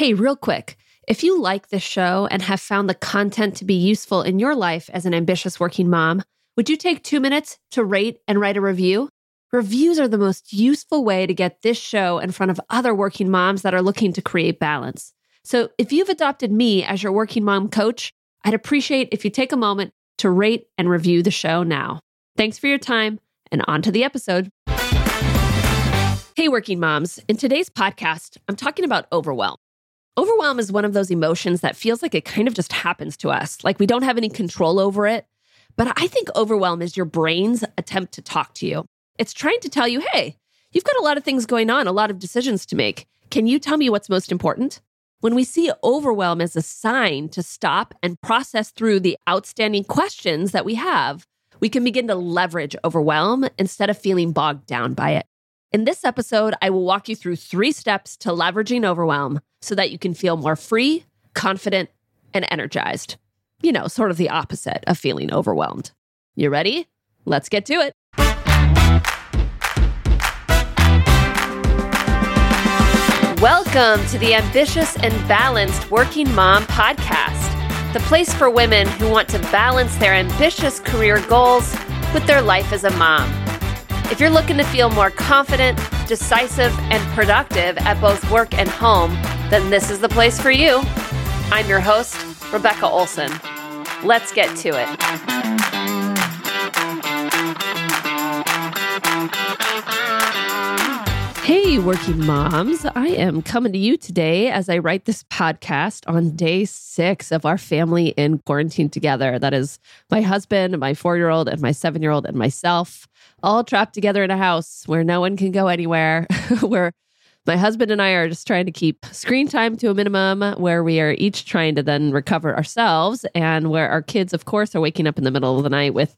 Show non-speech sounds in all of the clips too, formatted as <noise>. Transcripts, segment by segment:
Hey, real quick. If you like this show and have found the content to be useful in your life as an ambitious working mom, would you take two minutes to rate and write a review? Reviews are the most useful way to get this show in front of other working moms that are looking to create balance. So if you've adopted me as your working mom coach, I'd appreciate if you take a moment to rate and review the show now. Thanks for your time and on to the episode. Hey, working moms. In today's podcast, I'm talking about overwhelm. Overwhelm is one of those emotions that feels like it kind of just happens to us, like we don't have any control over it. But I think overwhelm is your brain's attempt to talk to you. It's trying to tell you, hey, you've got a lot of things going on, a lot of decisions to make. Can you tell me what's most important? When we see overwhelm as a sign to stop and process through the outstanding questions that we have, we can begin to leverage overwhelm instead of feeling bogged down by it. In this episode, I will walk you through three steps to leveraging overwhelm so that you can feel more free, confident, and energized. You know, sort of the opposite of feeling overwhelmed. You ready? Let's get to it. Welcome to the Ambitious and Balanced Working Mom podcast, the place for women who want to balance their ambitious career goals with their life as a mom. If you're looking to feel more confident, decisive, and productive at both work and home, then this is the place for you. I'm your host, Rebecca Olson. Let's get to it. Hey, working moms. I am coming to you today as I write this podcast on day six of our family in quarantine together. That is my husband, my four year old, and my seven year old, and myself all trapped together in a house where no one can go anywhere, <laughs> where my husband and I are just trying to keep screen time to a minimum, where we are each trying to then recover ourselves, and where our kids, of course, are waking up in the middle of the night with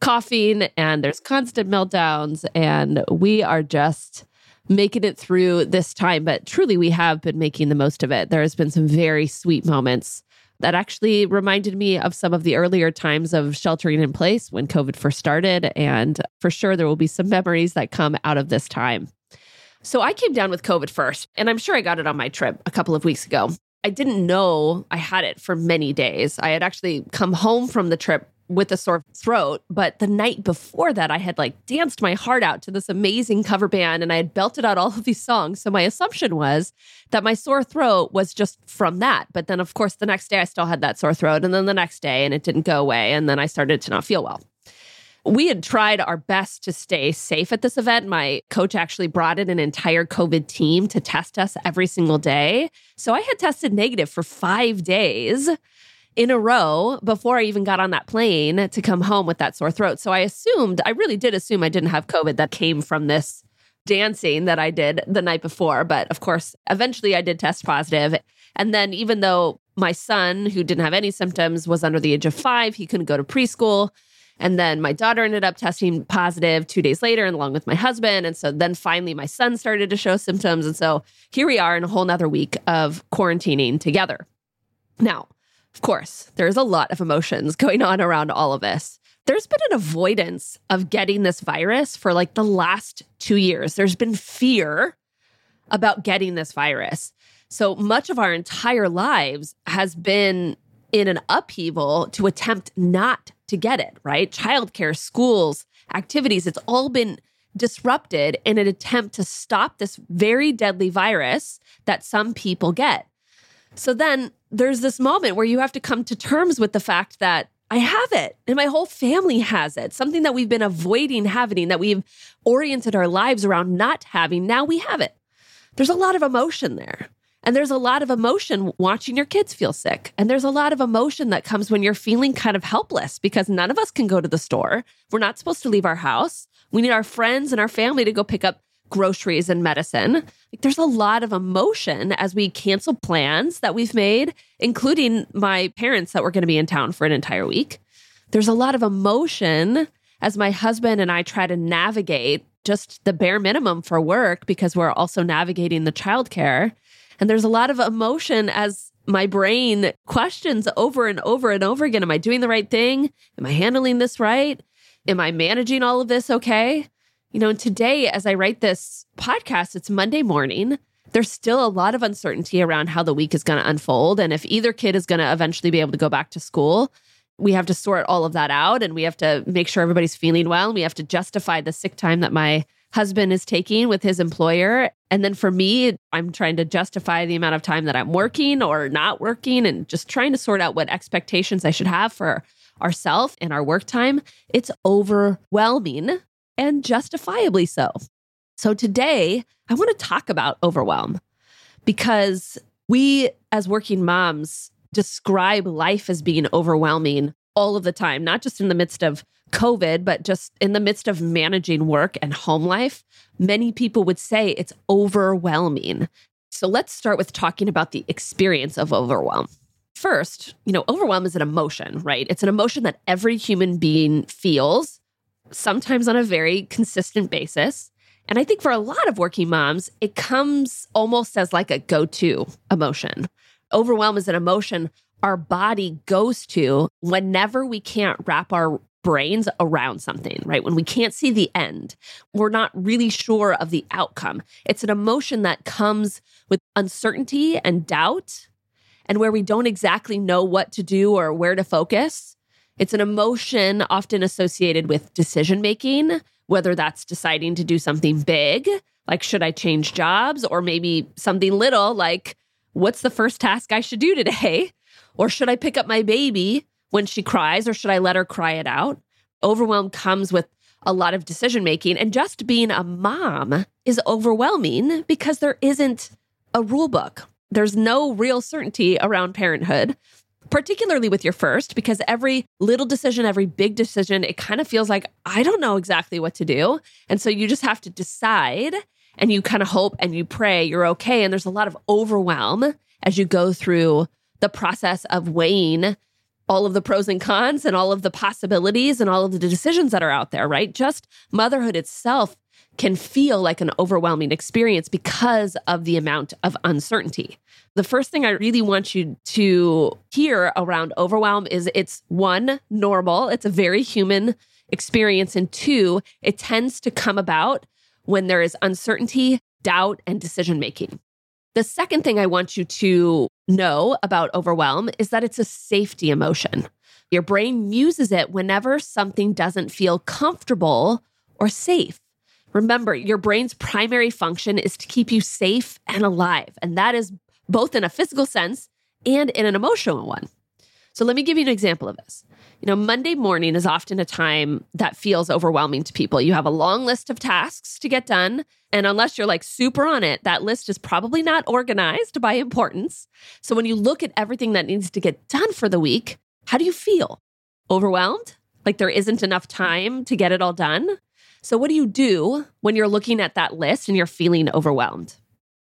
coughing and there's constant meltdowns, and we are just making it through this time. But truly, we have been making the most of it. There has been some very sweet moments that actually reminded me of some of the earlier times of sheltering in place when COVID first started. And for sure, there will be some memories that come out of this time. So I came down with COVID first, and I'm sure I got it on my trip a couple of weeks ago. I didn't know I had it for many days. I had actually come home from the trip with a sore throat. But the night before that, I had like danced my heart out to this amazing cover band and I had belted out all of these songs. So my assumption was that my sore throat was just from that. But then, of course, the next day I still had that sore throat. And then the next day, and it didn't go away. And then I started to not feel well. We had tried our best to stay safe at this event. My coach actually brought in an entire COVID team to test us every single day. So I had tested negative for five days in a row before I even got on that plane to come home with that sore throat. So I assumed, I really did assume I didn't have COVID that came from this dancing that I did the night before. But of course, eventually I did test positive. And then, even though my son, who didn't have any symptoms, was under the age of five, he couldn't go to preschool. And then my daughter ended up testing positive two days later, and along with my husband. And so then finally my son started to show symptoms. And so here we are in a whole nother week of quarantining together. Now, of course, there's a lot of emotions <laughs> going on around all of this. There's been an avoidance of getting this virus for like the last two years. There's been fear about getting this virus. So much of our entire lives has been in an upheaval to attempt not to get it, right? Childcare, schools, activities, it's all been disrupted in an attempt to stop this very deadly virus that some people get. So then there's this moment where you have to come to terms with the fact that I have it and my whole family has it. Something that we've been avoiding having, that we've oriented our lives around not having. Now we have it. There's a lot of emotion there. And there's a lot of emotion watching your kids feel sick. And there's a lot of emotion that comes when you're feeling kind of helpless because none of us can go to the store. We're not supposed to leave our house. We need our friends and our family to go pick up groceries and medicine. Like there's a lot of emotion as we cancel plans that we've made, including my parents that were going to be in town for an entire week. There's a lot of emotion as my husband and I try to navigate just the bare minimum for work because we're also navigating the childcare. And there's a lot of emotion as my brain questions over and over and over again Am I doing the right thing? Am I handling this right? Am I managing all of this okay? You know, today, as I write this podcast, it's Monday morning. there's still a lot of uncertainty around how the week is going to unfold. And if either kid is going to eventually be able to go back to school, we have to sort all of that out and we have to make sure everybody's feeling well. And we have to justify the sick time that my husband is taking with his employer. And then for me, I'm trying to justify the amount of time that I'm working or not working and just trying to sort out what expectations I should have for ourselves and our work time. It's overwhelming and justifiably so. So today, I want to talk about overwhelm because we as working moms describe life as being overwhelming all of the time, not just in the midst of COVID, but just in the midst of managing work and home life. Many people would say it's overwhelming. So let's start with talking about the experience of overwhelm. First, you know, overwhelm is an emotion, right? It's an emotion that every human being feels, sometimes on a very consistent basis. And I think for a lot of working moms, it comes almost as like a go to emotion. Overwhelm is an emotion our body goes to whenever we can't wrap our brains around something, right? When we can't see the end, we're not really sure of the outcome. It's an emotion that comes with uncertainty and doubt, and where we don't exactly know what to do or where to focus. It's an emotion often associated with decision making, whether that's deciding to do something big, like should I change jobs, or maybe something little, like what's the first task I should do today? <laughs> Or should I pick up my baby when she cries, or should I let her cry it out? Overwhelm comes with a lot of decision making, and just being a mom is overwhelming because there isn't a rule book. There's no real certainty around parenthood particularly with your first, because every little decision, every big decision, it kind of feels like, I don't know exactly what to do. And so you just have to decide and you kind of hope and you pray you're okay. And there's a lot of overwhelm as you go through the process of weighing all of the pros and cons and all of the possibilities and all of the decisions that are out there, right? Just motherhood itself can feel like an overwhelming experience because of the amount of uncertainty. The first thing I really want you to hear around overwhelm is it's one, normal, it's a very human experience. And two, it tends to come about when there is uncertainty, doubt, and decision making. The second thing I want you to know about overwhelm is that it's a safety emotion. Your brain uses it whenever something doesn't feel comfortable or safe. Remember, your brain's primary function is to keep you safe and alive. And that is both in a physical sense and in an emotional one. So let me give you an example of this. You know, Monday morning is often a time that feels overwhelming to people. You have a long list of tasks to get done. And unless you're like super on it, that list is probably not organized by importance. So when you look at everything that needs to get done for the week, how do you feel? Overwhelmed? Like there isn't enough time to get it all done? So, what do you do when you're looking at that list and you're feeling overwhelmed?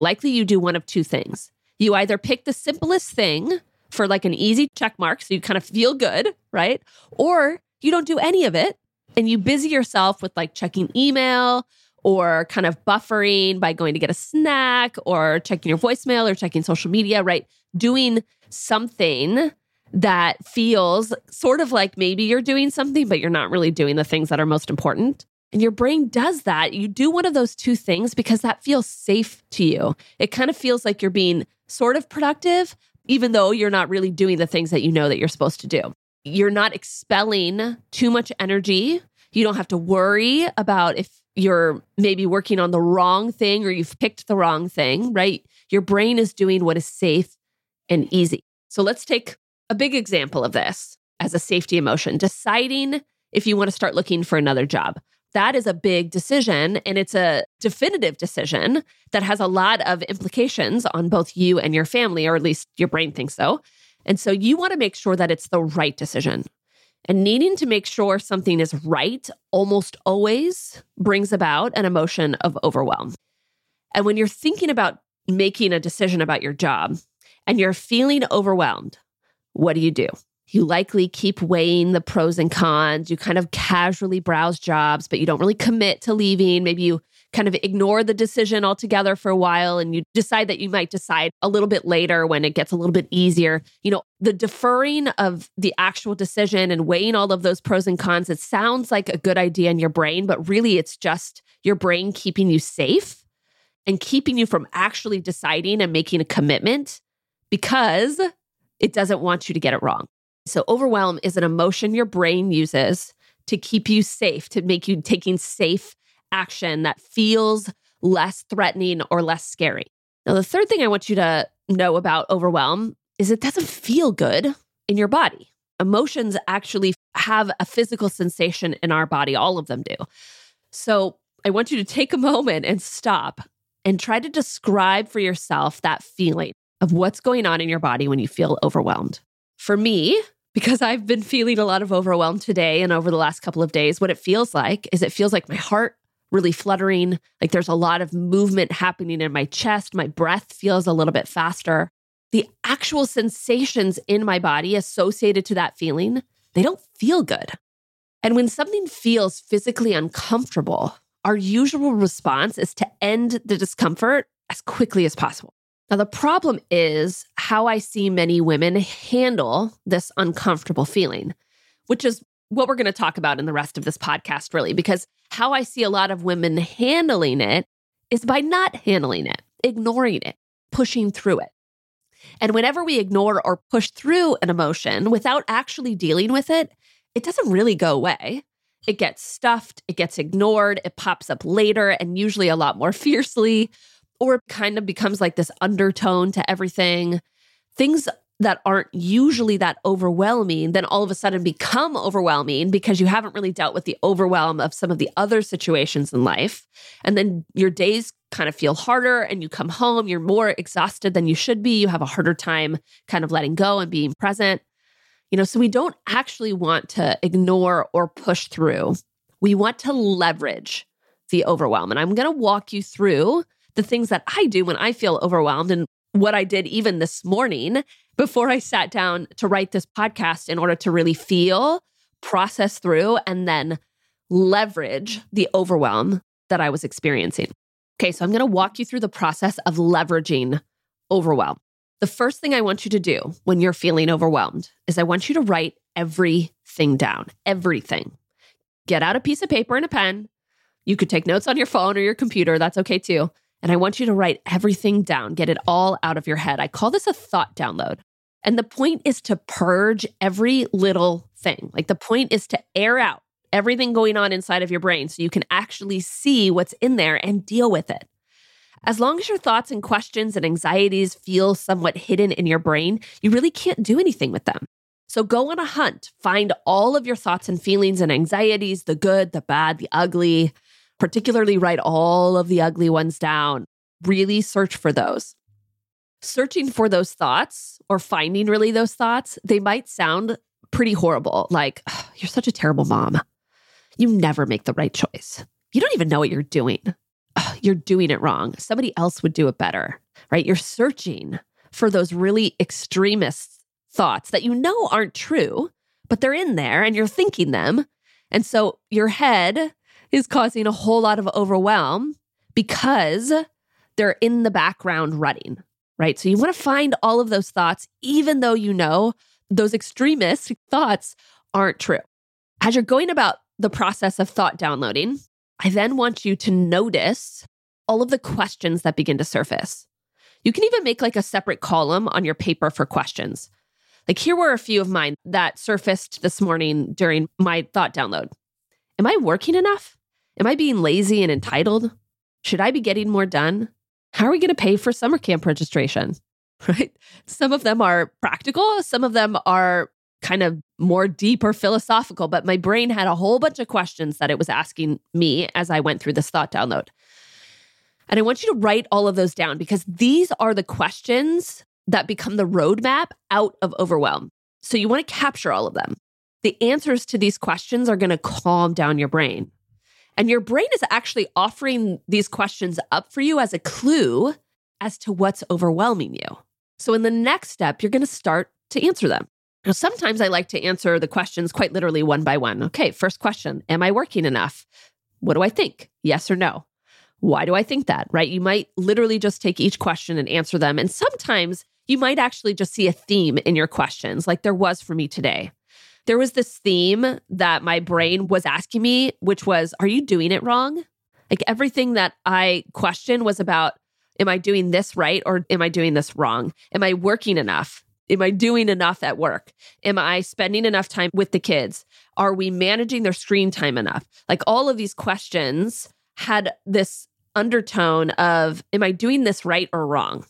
Likely you do one of two things. You either pick the simplest thing for like an easy check mark, so you kind of feel good, right? Or you don't do any of it and you busy yourself with like checking email or kind of buffering by going to get a snack or checking your voicemail or checking social media, right? Doing something that feels sort of like maybe you're doing something, but you're not really doing the things that are most important. And your brain does that. You do one of those two things because that feels safe to you. It kind of feels like you're being sort of productive, even though you're not really doing the things that you know that you're supposed to do. You're not expelling too much energy. You don't have to worry about if you're maybe working on the wrong thing or you've picked the wrong thing, right? Your brain is doing what is safe and easy. So let's take a big example of this as a safety emotion deciding if you want to start looking for another job that is a big decision and it's a definitive decision that has a lot of implications on both you and your family, or at least your brain thinks so. And so you want to make sure that it's the right decision. And needing to make sure something is right almost always brings about an emotion of overwhelm. And when you're thinking about making a decision about your job and you're feeling overwhelmed, what do you do? You likely keep weighing the pros and cons. You kind of casually browse jobs, but you don't really commit to leaving. Maybe you kind of ignore the decision altogether for a while and you decide that you might decide a little bit later when it gets a little bit easier. You know, the deferring of the actual decision and weighing all of those pros and cons, it sounds like a good idea in your brain, but really it's just your brain keeping you safe. and keeping you from actually deciding and making a commitment because it doesn't want you to get it wrong. So, overwhelm is an emotion your brain uses to keep you safe, to make you taking safe action that feels less threatening or less scary. Now, the third thing I want you to know about overwhelm is it doesn't feel good in your body. Emotions actually have a physical sensation in our body, all of them do. So, I want you to take a moment and stop and try to describe for yourself that feeling of what's going on in your body when you feel overwhelmed. For me, because I've been feeling a lot of overwhelm today and over the last couple of days, what it feels like is it feels like my heart really fluttering, like there's a lot of movement happening in my chest, my breath feels a little bit faster. The actual sensations in my body associated to that feeling, they don't feel good. And when something feels physically uncomfortable, our usual response is to end the discomfort as quickly as possible. Now, the problem is how I see many women handle this uncomfortable feeling, which is what we're going to talk about in the rest of this podcast, really, because how I see a lot of women handling it is by not handling it, ignoring it, pushing through it. And whenever we ignore or push through an emotion without actually dealing with it, it doesn't really go away. It gets stuffed, it gets ignored, it pops up later and usually a lot more <laughs> fiercely or kind of becomes like this undertone to everything. Things that aren't usually that overwhelming then all of a sudden become overwhelming because you haven't really dealt with the overwhelm of some of the other situations in life. And then your days kind of feel harder and you come home, you're more exhausted than you should be. You have a harder time kind of letting go and being present. You know, so we don't actually want to ignore or push through. We want to leverage the overwhelm. And I'm going to walk you through the things that I do when I feel overwhelmed and what I did even this morning before I sat down to write this podcast in order to really feel, process through, and then leverage the overwhelm that I was experiencing. Okay, so I'm going to walk you through the process of leveraging overwhelm. The first thing I want you to do when you're feeling overwhelmed is I want you to write everything down, everything. Get out a piece of paper and a pen. You could take notes on your phone or your computer, that's okay too. And I want you to write everything down, get it all out of your head. I call this a thought download. And the point is to purge every little thing. Like the point is to air out everything going on inside of your brain so you can actually see what's in there and deal with it. As long as your thoughts and questions and anxieties feel somewhat hidden in your brain, you really can't do anything with them. So go on a hunt, find all of your thoughts and feelings and anxieties the good, the bad, the ugly, particularly write all of the ugly ones down. Really search for those. Searching for those thoughts or finding really those thoughts, they might sound pretty horrible. Like, oh, you're such a terrible mom. You never make the right choice. You don't even know what you're doing. Oh, you're doing it wrong. Somebody else would do it better, right? You're searching for those really extremist thoughts that you know aren't true, but they're in there and you're thinking them. And so your head is causing a whole lot of overwhelm because they're in the background running, right? So you want to find all of those thoughts, even though you know those extremist thoughts aren't true. As you're going about the process of thought downloading, I then want you to notice all of the questions that begin to surface. You can even make like a separate column on your paper for questions. Like here were a few of mine that surfaced this morning during my thought download. Am I working enough? Am I being lazy and entitled? Should I be getting more done? How are we going to pay for summer camp registration? <laughs> Right? Some of them are practical, some of them are kind of more deep or philosophical, but my brain had a whole bunch of questions that it was asking me as I went through this thought download. And I want you to write all of those down because these are the questions that become the roadmap out of overwhelm. So you want to capture all of them. The answers to these questions are going to calm down your brain. And your brain is actually offering these questions up for you as a clue as to what's overwhelming you. So, in the next step, you're going to start to answer them. Now, sometimes I like to answer the questions quite literally one by one. Okay, first question Am I working enough? What do I think? Yes or no? Why do I think that? Right? You might literally just take each question and answer them. And sometimes you might actually just see a theme in your questions, like there was for me today there was this theme that my brain was asking me, which was, Are you doing it wrong? Like everything that I questioned was about am I doing this right or am I doing this wrong? Am I working enough? Am I doing enough at work? Am I spending enough time with the kids? Are we managing their screen time enough? Like all of these questions had this undertone of, am I doing this right or wrong?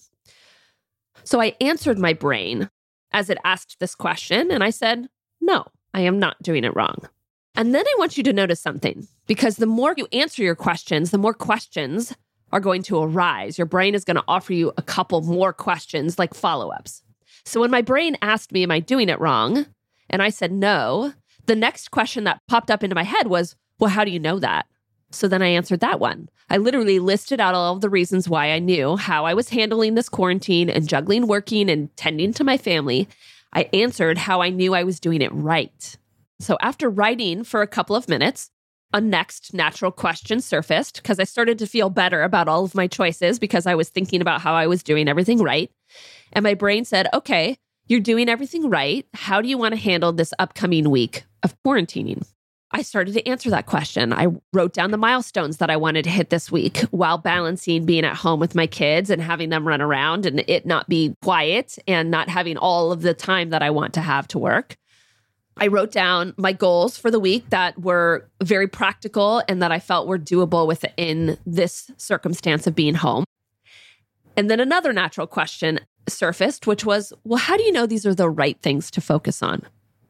So I answered my brain as it asked this question, and I said, no, I am not doing it wrong. And then I want you to notice something because the more you answer your questions, the more questions are going to arise. Your brain is going to offer you a couple more questions like follow ups. So when my brain asked me, Am I doing it wrong? And I said no, the next question that popped up into my head was, Well, how do you know that? So then I answered that one. I literally listed out all of the reasons why I knew how I was handling this quarantine and juggling working and tending to my family. I answered how I knew I was doing it right. So after writing for a couple of minutes, a next natural question surfaced because I started to feel better about all of my choices because I was thinking about how I was doing everything right. And my brain said, okay, you're doing everything right. How do you want to handle this upcoming week of quarantining? I started to answer that question. I wrote down the milestones that I wanted to hit this week while balancing being at home with my kids and having them run around and it not be quiet and not having all of the time that I want to have to work. I wrote down my goals for the week that were very practical and that I felt were doable within this circumstance of being home. And then another natural question surfaced, which was, well, how do you know these are the right things to focus on?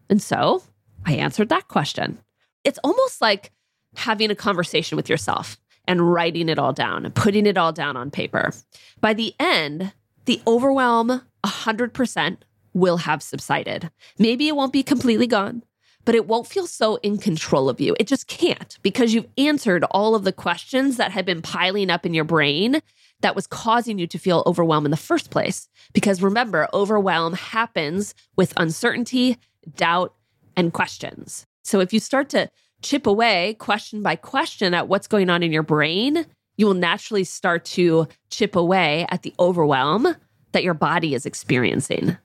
And so I answered that question. It's almost like having a conversation with yourself and writing it all down and putting it all down on paper. By the end, the overwhelm 100% will have subsided. Maybe it won't be completely gone, but it won't feel so in control of you. It just can't because you've answered all of the questions that had been piling up in your brain that was causing you to feel overwhelmed in the first place. Because remember, overwhelm happens with uncertainty, doubt, and questions. So if you start to chip away question by question at what's going on in your brain, you will naturally start to chip away at the overwhelm that your body is experiencing.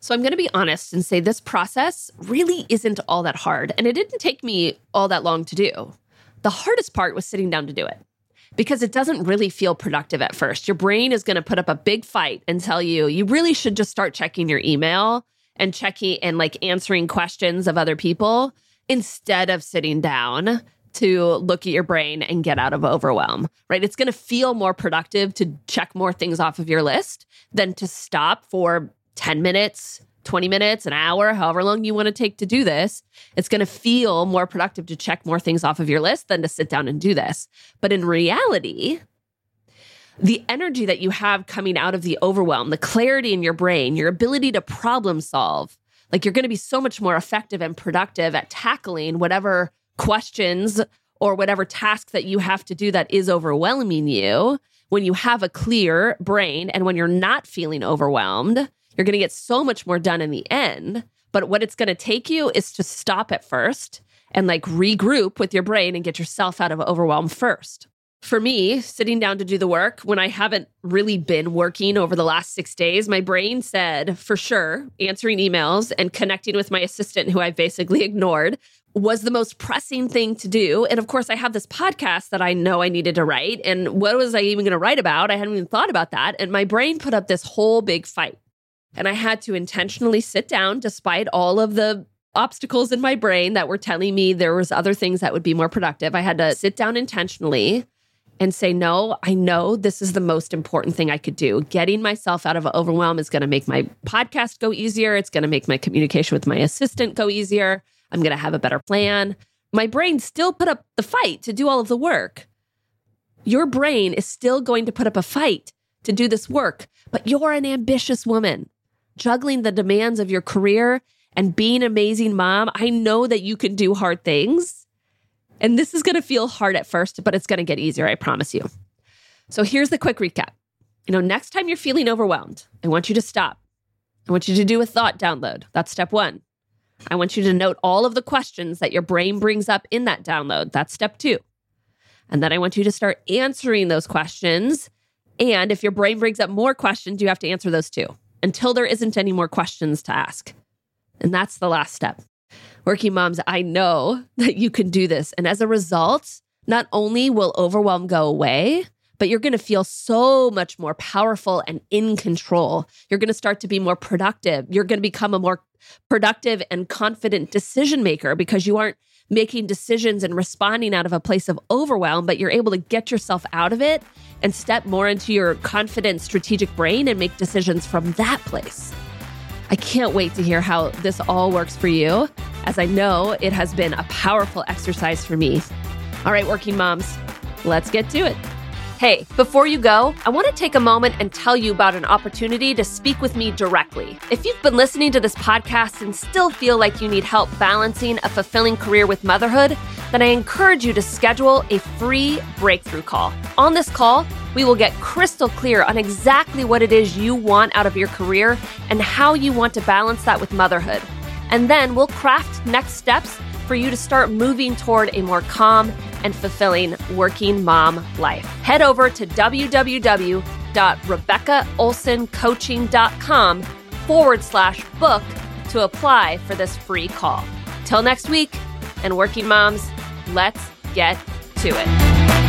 So I'm going to be honest and say this process really isn't all that hard. And it didn't take me all that long to do. The hardest part was sitting down to do it because it doesn't really feel productive at first. Your brain is going to put up a big fight and tell you you really should just start checking your email and checking and like answering questions of other people instead of sitting down to look at your brain and get out of overwhelm, right? It's going to feel more productive to check more things off of your list than to stop for 10 minutes, 20 minutes, an hour, however long you want to take to do this, it's going to feel more productive to check more things off of your list than to sit down and do this. But in reality, the energy that you have coming out of the overwhelm, the clarity in your brain, your ability to problem solve, like you're going to be so much more effective and productive at tackling whatever questions or whatever task that you have to do that is overwhelming you when you have a clear brain and when you're not feeling overwhelmed you're going to get so much more done in the end. But what it's going to take you is to stop at first and like regroup with your brain and get yourself out of overwhelm first. For me, sitting down to do the work when I haven't really been working over the last six days, my brain said for sure answering emails and connecting with my assistant, who I basically <laughs> ignored, was the most pressing thing to do. And of course, I have this podcast that I know I needed to write. And what was I even going to write about? I hadn't even thought about that. And my brain put up this whole big fight. And I had to intentionally sit down despite all of the obstacles in my brain that were telling me there was other things that would be more productive. I had to sit down intentionally and say, no, I know this is the most important thing I could do. Getting myself out of overwhelm is going to make my podcast go easier. It's going to make my communication with my assistant go easier. I'm going to have a better plan. My brain still put up the fight to do all of the work. Your brain is still going to put up a fight to do this work, but you're an ambitious woman juggling the demands of your career and being an amazing mom, I know that you can do hard things. And this is going to feel hard at first, but it's going to get easier, I promise you. So here's the quick recap. You know, next time you're feeling overwhelmed, I want you to stop. I want you to do a thought download. That's step one. I want you to note all of the questions that your brain brings up in that download. That's step two. And then I want you to start answering those questions. And if your brain brings up more questions, you have to answer those too until there isn't any more questions to ask. And that's the last step. Working moms, I know that you can do this. And as a result, not only will overwhelm go away, but you're going to feel so much more powerful and in control. You're going to start to be more productive. You're going to become a more productive and confident decision maker because you aren't making decisions and responding out of a place of overwhelm, but you're able to get yourself out of it and step more into your confident, strategic brain and make decisions from that place. I can't wait to hear how this all works for you, as I know it has been a powerful exercise for me. All right, working moms, let's get to it. Hey, before you go, I want to take a moment and tell you about an opportunity to speak with me directly. If you've been listening to this podcast and still feel like you need help balancing a fulfilling career with motherhood, then I encourage you to schedule a free breakthrough call. On this call, we will get crystal clear on exactly what it is you want out of your career and how you want to balance that with motherhood. And then we'll craft next steps for you to start moving toward a more calm and fulfilling working mom life. Head over to www.rebeccaolsoncoaching.com forward slash book to apply for this free call. Till next week, and working moms, let's get to it.